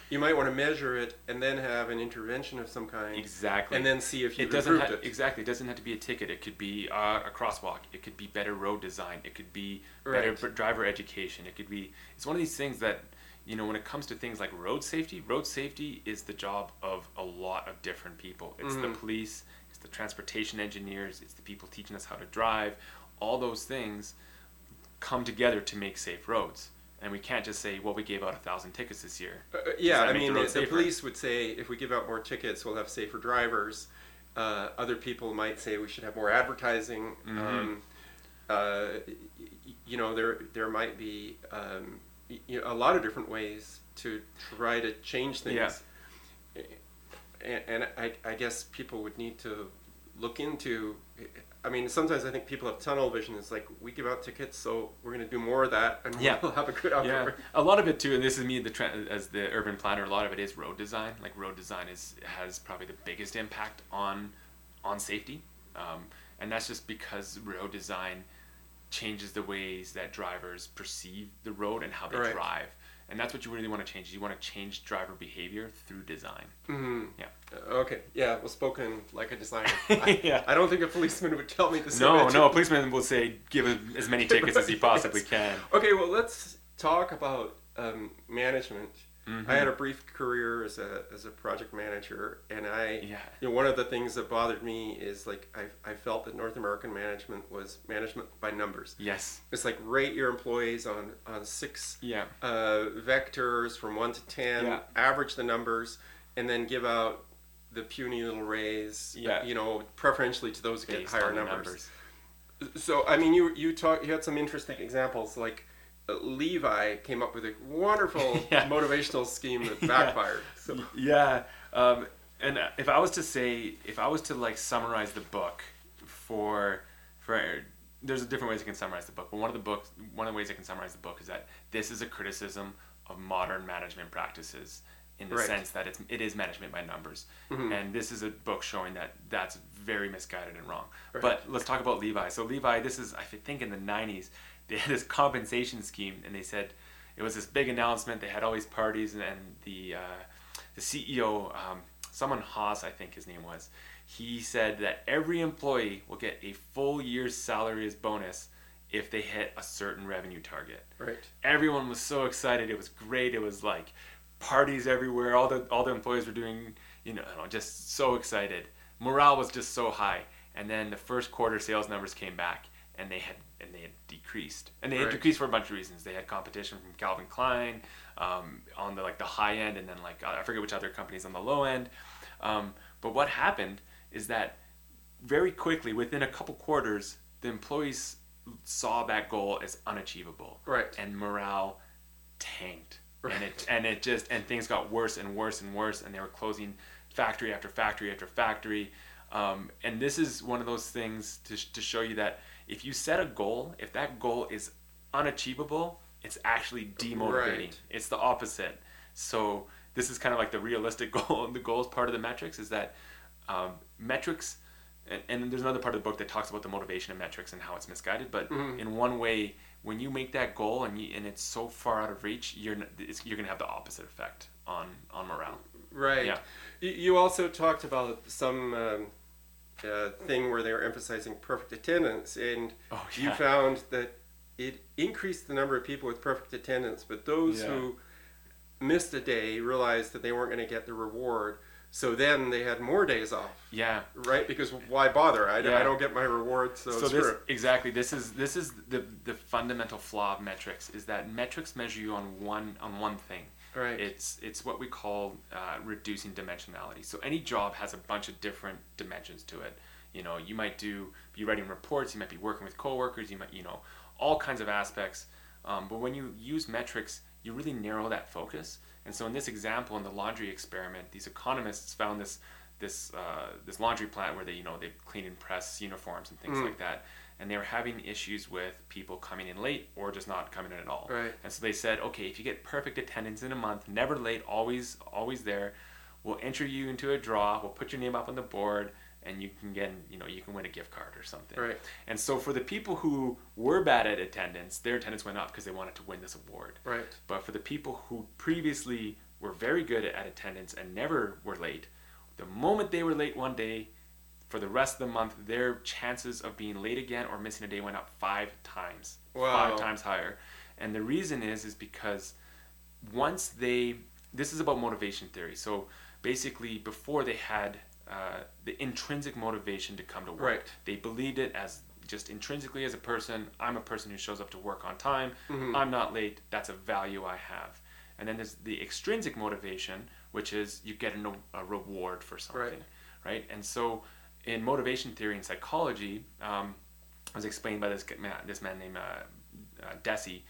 you might want to measure it and then have an intervention of some kind. Exactly. And then see if you've it doesn't have, it. exactly. It doesn't have to be a ticket. It could be uh, a crosswalk. It could be better road design. It could be better Right. b- driver education. It could be. It's one of these things that you know when it comes to things like road safety. Road safety is the job of a lot of different people. It's the Mhm. police. It's the transportation engineers. It's the people teaching us how to drive. All those things come together to make safe roads. And we can't just say, well, we gave out a thousand tickets this year. Uh, yeah, I mean, the, the police would say if we give out more tickets, we'll have safer drivers. Uh, other people might say we should have more advertising. Mhm. Um, uh, you know, there there might be um, you know, a lot of different ways to try to change things. Yeah. And, and I, I guess people would need to look into. I mean, sometimes I think people have tunnel vision. It's like we give out tickets, so we're going to do more of that, and Yeah. we'll have a good outcome. Yeah, a lot of it too, and this is me the tra- as the urban planner. A lot of it is road design. Like road design is has probably the biggest impact on on safety, um, and that's just because road design changes the ways that drivers perceive the road and how they Right. drive. And that's what you really want to change. You want to change driver behavior through design. hmm Yeah. Uh, Okay. Yeah. Well, spoken like a designer. I, Yeah. I don't think a policeman would tell me this. No, no, a policeman will say give him as many tickets as he possibly Yes. can. Okay. Well, let's talk about um, management. Mhm. I had a brief career as a as a project manager, and I, Yeah. you know, one of the things that bothered me is like I I felt that North American management was management by numbers. Yes. It's like rate your employees on on six Yeah. uh, vectors from one to ten, Yeah. average the numbers, and then give out the puny little raise. Yeah. You know, preferentially to those who get higher the numbers. So I mean, you you talk you had some interesting examples like. Uh, Levi came up with a wonderful Yeah. motivational scheme that Yeah. backfired. So yeah um, and uh, if i was to say if i was to like summarize the book for for there's different ways i can summarize the book but one of the books one of the ways i can summarize the book is that this is a criticism of modern management practices in the Right. sense that it's it is management by numbers Mhm. and this is a book showing that that's very misguided and wrong Right. but let's talk about levi so levi this is i think in the 90s they had this compensation scheme and they said it was this big announcement they had all these parties and, and the uh, the CEO, um, someone Haas, I think his name was, he said that every employee will get a full year's salary as bonus if they hit a certain revenue target. right. Everyone was so excited. It was great. It was like parties everywhere. All the all the employees were doing, you know, just so excited. Morale was just so high. And then the first quarter sales numbers came back, and they had and they had decreased. And they had decreased for a bunch of reasons. They had competition from Calvin Klein um, on the like the high end, and then like I forget which other companies on the low end. Um, but what happened is that very quickly, within a couple quarters, the employees saw that goal as unachievable, Right. and morale tanked, and Right. it and it just and things got worse and worse and worse, and they were closing factory after factory after factory. Um, and this is one of those things to, sh- to show you that if you set a goal, if that goal is unachievable, it's actually demotivating. Right. It's the opposite. So this is kind of like the realistic goal. And the goal is part of the metrics is that um, metrics, and, and there's another part of the book that talks about the motivation of metrics and how it's misguided. But Mhm. in one way, when you make that goal and you, and it's so far out of reach, you're it's, you're gonna have the opposite effect on on morale. Right. Yeah. You, you also talked about some um, uh, thing where they were emphasizing perfect attendance, and Oh you found that it increased the number of people with perfect attendance, but those Yeah. who missed a day realized that they weren't going to get the reward. So then they had more days off, yeah. right? Because why bother? I, Yeah. I don't get my reward, so, so this exactly this is this is the the fundamental flaw of metrics is that metrics measure you on one on one thing Right. it's it's what we call uh, reducing dimensionality. So any job has a bunch of different dimensions to it. You know you might do be writing reports you might be working with coworkers you might you know all kinds of aspects. Um, but when you use metrics you really narrow that focus. And so in this example in the laundry experiment these economists found this this uh, this laundry plant where they you know they clean and press uniforms and things Mm. like that and they were having issues with people coming in late or just not coming in at all Right. and so they said okay if you get perfect attendance in a month never late always always there we'll enter you into a draw we'll put your name up on the board and you can get you know you can win a gift card or something Right. and so for the people who were bad at attendance their attendance went up because they wanted to win this award Right. but for the people who previously were very good at attendance and never were late, the moment they were late one day, for the rest of the month, their chances of being late again or missing a day went up five times. Wow. Five times higher. And the reason is is because once they this is about motivation theory. So basically before they had uh, the intrinsic motivation to come to work. Right. They believed it as just intrinsically as a person. I'm a person who shows up to work on time. Mhm. I'm not late. That's a value I have. And then there's the extrinsic motivation, which is you get a, a reward for something, Right. right? And so in motivation theory and psychology, um, was explained by this man, this man named uh, uh, Deci,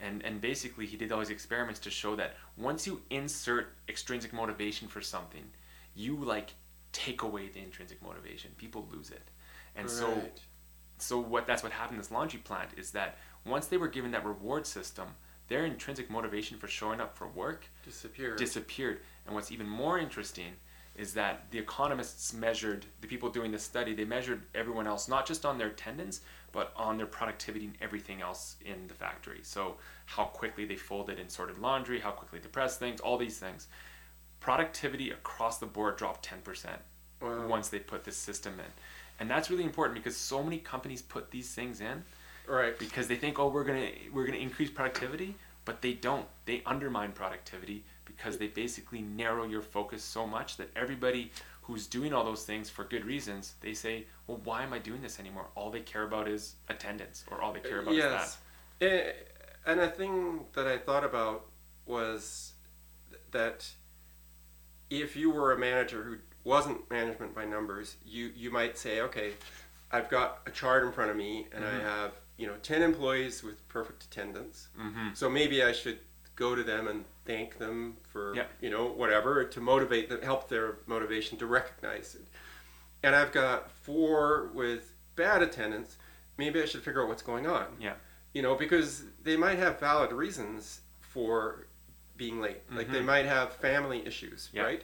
and and basically he did all these experiments to show that once you insert extrinsic motivation for something, you like take away the intrinsic motivation. People lose it, and so so what that's what happened in this laundry plant is that once they were given that reward system, their intrinsic motivation for showing up for work disappeared. disappeared. And what's even more interesting is that the economists measured the people doing this study. They measured everyone else not just on their attendance, but on their productivity and everything else in the factory. So how quickly they folded and sorted laundry, how quickly they pressed things, all these things. Productivity across the board dropped ten percent Wow. once they put this system in. And that's really important because so many companies put these things in right. because they think, oh, we're gonna we're gonna increase productivity, but they don't. They undermine productivity because they basically narrow your focus so much that everybody who's doing all those things for good reasons, they say, well, why am I doing this anymore? All they care about is attendance, or all they care about is yes. Eh, And a thing that I thought about was that if you were a manager who wasn't management by numbers, you, you might say, okay, I've got a chart in front of me and Mhm. I have, you know, 10 employees with perfect attendance. Mm-hmm. So maybe I should go to them and thank them for, Yeah. you know, whatever, to motivate them, help their motivation to recognize it. And I've got four with bad attendance. Maybe I should figure out what's going on. Yeah. You know, because they might have valid reasons for being late. Like they Mhm. might have family issues, Yeah. right?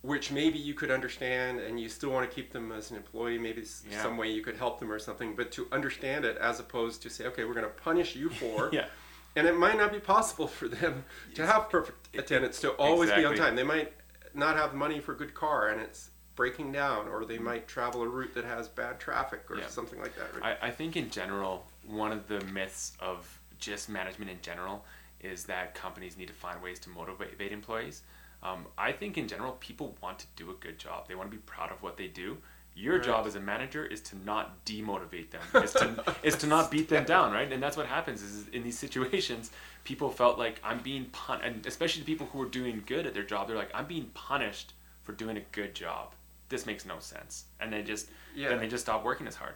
Which maybe you could understand and you still want to keep them as an employee. Maybe Yeah. some way you could help them or something. But to understand it as opposed to say, okay, we're going to punish you for Yeah. And it might not be possible for them to have perfect attendance to always be on time. They might not have money for a good car and it's breaking down, or they might travel a route that has bad traffic or Yeah. something like that. Right? I, I think in general, one of the myths of just management in general is that companies need to find ways to motivate employees. Um, I think in general, people want to do a good job. They want to be proud of what they do. Your Right. job as a manager is to not demotivate them, is to, is to not beat them down, right? And that's what happens is in these situations, people felt like I'm being punished, and especially the people who were doing good at their job, they're like, I'm being punished for doing a good job. This makes no sense. And they just, Yeah. then they just stop working as hard.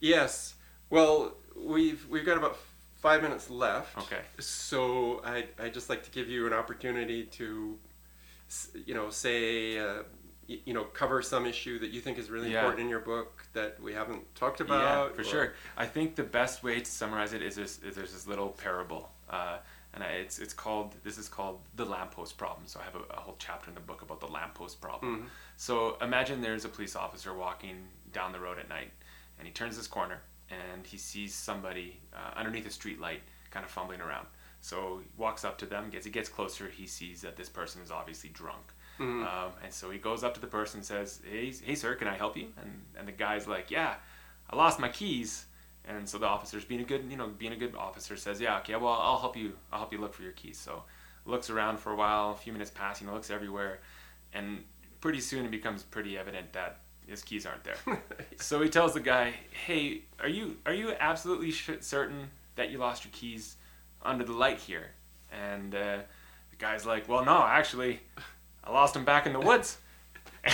Yes. Well, we've we've got about five minutes left. Okay. So I I just like to give you an opportunity to, you know, say. Uh, you know, cover some issue that you think is really Yeah. important in your book that we haven't talked about. Yeah, for or- sure. I think the best way to summarize it is this: is there's this little parable, uh, and I, it's it's called this is called the lamppost problem. So I have a, a whole chapter in the book about the lamppost problem. Mhm. So imagine there's a police officer walking down the road at night, and he turns this corner and he sees somebody uh, underneath a street light, kind of fumbling around. So he walks up to them. As he gets closer, he sees that this person is obviously drunk. Mhm. Um, and so he goes up to the person and says, hey, hey, sir, can I help you? And, and the guy's like, yeah, I lost my keys. And so the officer's being a good, you know, being a good officer says, yeah, okay, well, I'll help you. I'll help you look for your keys. So looks around for a while, a few minutes pass, you know, looks everywhere. And pretty soon it becomes pretty evident that his keys aren't there. so he tells the guy, hey, are you, are you absolutely sh- certain that you lost your keys under the light here? And uh, the guy's like, well, no, actually, I lost him back in the woods.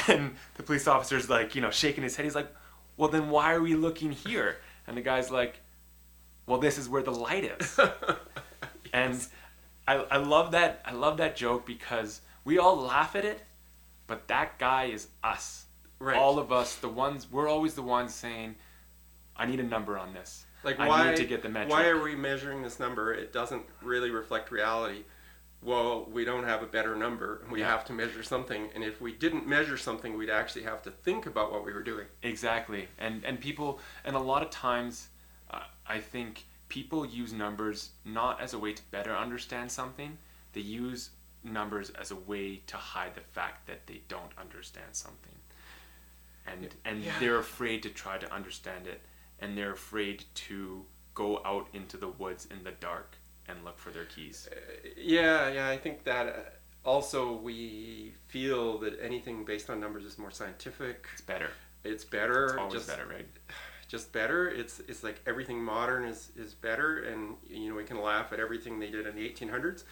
And the police officer's like, you know, shaking his head. He's like, well, then why are we looking here? And the guy's like, well, this is where the light is. And I, I love that. I love that joke because we all laugh at it, but that guy is us. Right. All of us, the ones, we're always the ones saying, I need a number on this. Like I why? need to get the metric. Why are we measuring this number? It doesn't really reflect reality. Well, we don't have a better number, and we Yeah. have to measure something. And if we didn't measure something, we'd actually have to think about what we were doing. Exactly, and and people, and a lot of times, uh, I think people use numbers not as a way to better understand something. They use numbers as a way to hide the fact that they don't understand something. And and Yeah. they're afraid to try to understand it and they're afraid to go out into the woods in the dark and look for their keys. Yeah, yeah, I think that uh, also we feel that anything based on numbers is more scientific. It's better. It's better. It's always just, better, right? Just better. It's it's like everything modern is is better, and you know we can laugh at everything they did in the 1800s,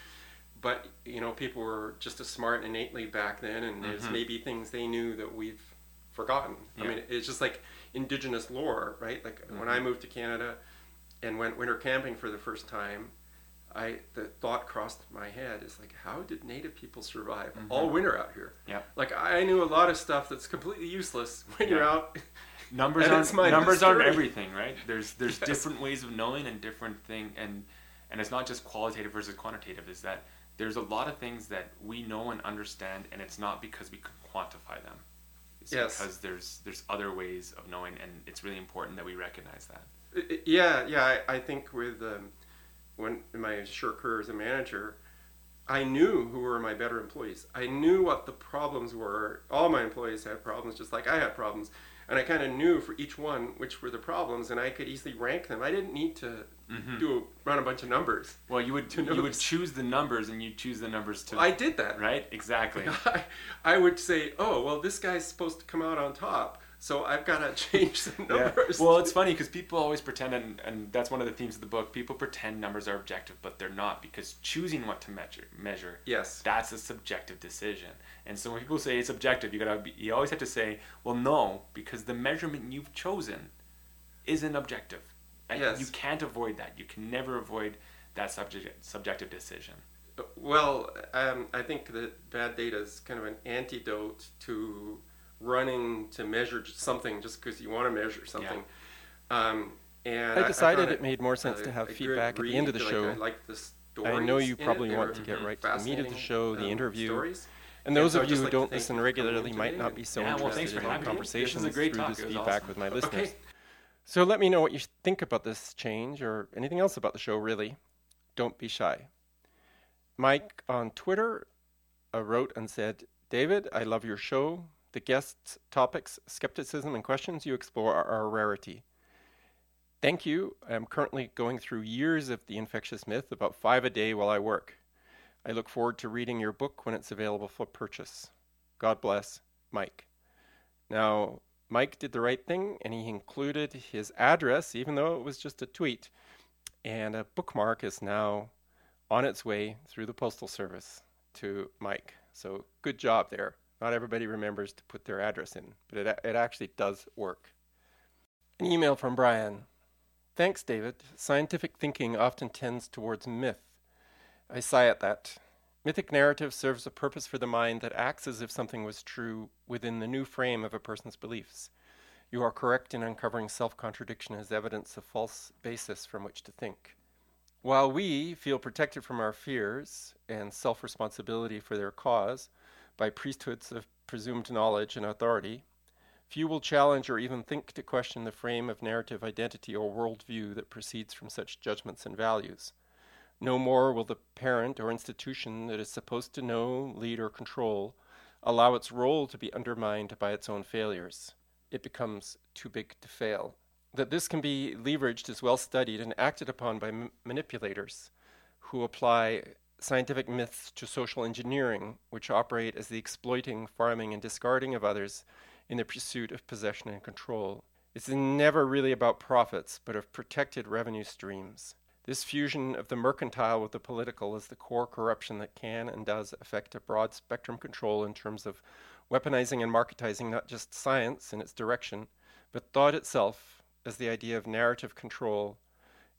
but you know people were just as smart innately back then, and there's Mhm. maybe things they knew that we've forgotten. I mean, it's just like indigenous lore, right? Like when I Mhm. moved to Canada and went winter camping for the first time, I the thought crossed my head is like, how did Native people survive all Mhm. winter out here? Yeah. Like I knew a lot of stuff that's completely useless when you're out. numbers aren't numbers aren't everything right there's there's Yes. different ways of knowing and different thing and and it's not just qualitative versus quantitative is that there's a lot of things that we know and understand and it's not because we can quantify them it's Yes. because there's there's other ways of knowing and it's really important that we recognize that Yeah, yeah. I, I think with um, when in my short career as a manager, I knew who were my better employees. I knew what the problems were. All my employees had problems, just like I had problems, and I kind of knew for each one which were the problems, and I could easily rank them. I didn't need to Mhm. do a, run a bunch of numbers. well you would To you would choose the numbers and you choose the numbers to I did that. right exactly I, I would say, oh well, this guy's supposed to come out on top, so I've got to change the Yeah. numbers. Well, it's funny because people always pretend, and, and that's one of the themes of the book. People pretend numbers are objective, but they're not because choosing what to measure, measure, yes. that's a subjective decision. And so when people say it's objective, you gotta, be, you always have to say, well, no, because the measurement you've chosen isn't objective, and Yes. you can't avoid that. You can never avoid that subject, subjective decision. Well, um, I think that bad data is kind of an antidote to running to measure something just because you want to measure something. Um, and I decided found it made more sense a- to have feedback at the end of the read. show. Like, I like the I know you probably want were to get Mhm. right to the meat of the fascinating, show, the um, interview. stories. And those so of you who like don't listen you for coming regularly might not be so Yeah, interested thanks for in having conversations This is a great through talk. this feedback awesome. with my listeners. Okay. So let me know what you think about this change or anything else about the show, really. Don't be shy. Mike on Twitter uh, wrote and said, David, I love your show. The guests, topics, skepticism, and questions you explore are, a rarity. Thank you. I am currently going through years of the infectious myth, about five a day while I work. I look forward to reading your book when it's available for purchase. God bless, Mike. Now, Mike did the right thing and he included his address, even though it was just a tweet. And a bookmark is now on its way through the Postal Service to Mike. So good job there. Not everybody remembers to put their address in, but it, it actually does work. An email from Brian. Thanks, David. Scientific thinking often tends towards myth. I sigh at that. Mythic narrative serves a purpose for the mind that acts as if something was true within the new frame of a person's beliefs. You are correct in uncovering self contradiction as evidence of false basis from which to think. While we feel protected from our fears and self responsibility for their cause by priesthoods of presumed knowledge and authority, few will challenge or even think to question the frame of narrative identity or worldview that proceeds from such judgments and values. No more will the parent or institution that is supposed to know, lead, or control allow its role to be undermined by its own failures. It becomes too big to fail. That this can be leveraged is well studied and acted upon by m- manipulators who apply scientific myths to social engineering, which operate as the exploiting, farming, and discarding of others in the pursuit of possession and control. It's never really about profits, but of protected revenue streams. This fusion of the mercantile with the political is the core corruption that can and does affect a broad spectrum control in terms of weaponizing and marketizing not just science in its direction, but thought itself as the idea of narrative control,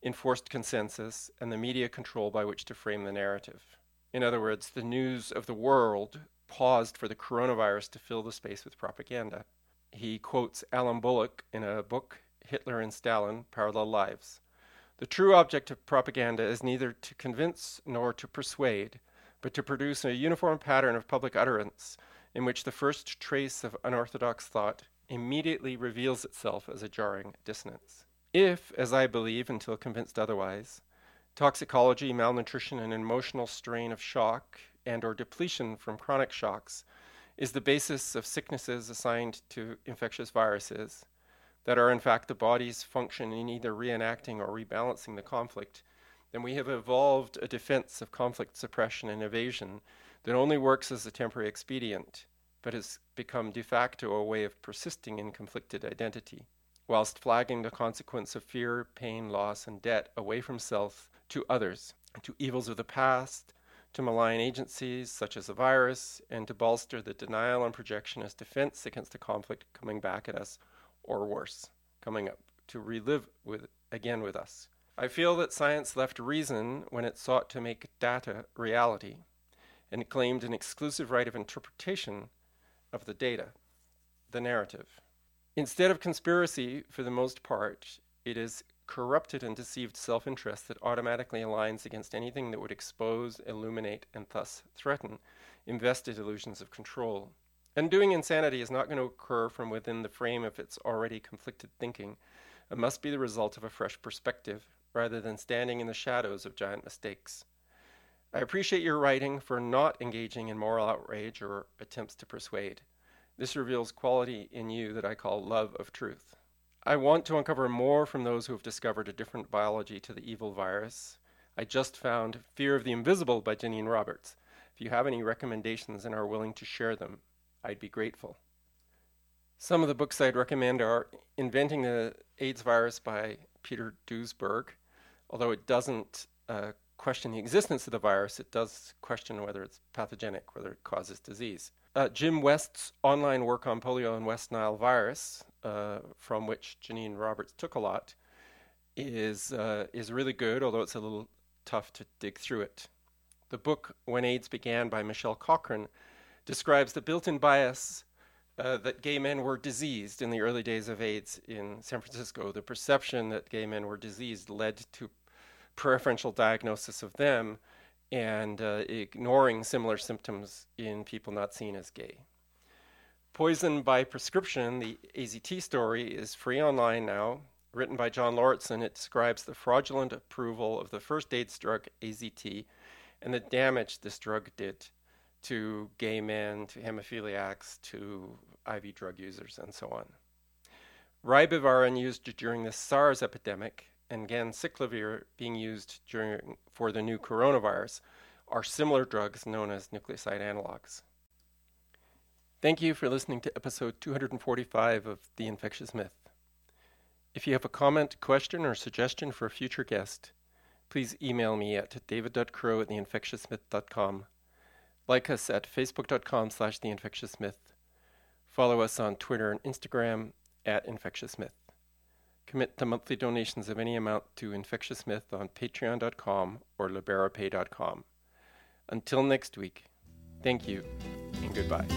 enforced consensus, and the media control by which to frame the narrative. In other words, the news of the world paused for the coronavirus to fill the space with propaganda. He quotes Alan Bullock in a book, Hitler and Stalin Parallel Lives. The true object of propaganda is neither to convince nor to persuade, but to produce a uniform pattern of public utterance in which the first trace of unorthodox thought immediately reveals itself as a jarring dissonance. If, as I believe until convinced otherwise, toxicology, malnutrition, and emotional strain of shock and or depletion from chronic shocks is the basis of sicknesses assigned to infectious viruses that are in fact the body's function in either reenacting or rebalancing the conflict, then we have evolved a defense of conflict suppression and evasion that only works as a temporary expedient, but has become de facto a way of persisting in conflicted identity, whilst flagging the consequence of fear, pain, loss, and debt away from self to others, to evils of the past, to malign agencies such as a virus, and to bolster the denial and projection as defense against a conflict coming back at us, or worse, coming up to relive with again with us. I feel that science left reason when it sought to make data reality and claimed an exclusive right of interpretation of the data, the narrative. Instead of conspiracy, for the most part, it is corrupted and deceived self interest that automatically aligns against anything that would expose, illuminate, and thus threaten invested illusions of control. Undoing insanity is not going to occur from within the frame of its already conflicted thinking. It must be the result of a fresh perspective, rather than standing in the shadows of giant mistakes. I appreciate your writing for not engaging in moral outrage or attempts to persuade. This reveals quality in you that I call love of truth. I want to uncover more from those who have discovered a different biology to the evil virus. I just found Fear of the Invisible by Janine Roberts. If you have any recommendations and are willing to share them, I'd be grateful. Some of the books I'd recommend are Inventing the AIDS Virus by Peter Duesberg. Although it doesn't uh, question the existence of the virus, it does question whether it's pathogenic, whether it causes disease. Uh, Jim West's online work on polio and West Nile virus, uh, from which Janine Roberts took a lot, is uh, is really good, although it's a little tough to dig through it. The book When AIDS Began by Michelle Cochrane describes the built-in bias uh, that gay men were diseased in the early days of AIDS in San Francisco. The perception that gay men were diseased led to preferential diagnosis of them and uh, ignoring similar symptoms in people not seen as gay. Poison by Prescription, the AZT story, is free online now. Written by John Lauritsen, it describes the fraudulent approval of the first AIDS drug, AZT, and the damage this drug did to gay men, to hemophiliacs, to IV drug users, and so on. Ribavirin used during the SARS epidemic and ganciclovir being used during, for the new coronavirus are similar drugs known as nucleoside analogs. Thank you for listening to episode 245 of The Infectious Myth. If you have a comment, question, or suggestion for a future guest, please email me at david.crowe at theinfectiousmyth.com. Like us at facebook.com slash theinfectiousmyth. Follow us on Twitter and Instagram at infectiousmyth. Commit to monthly donations of any amount to Infectious Myth on patreon.com or liberapay.com. Until next week, thank you and goodbye.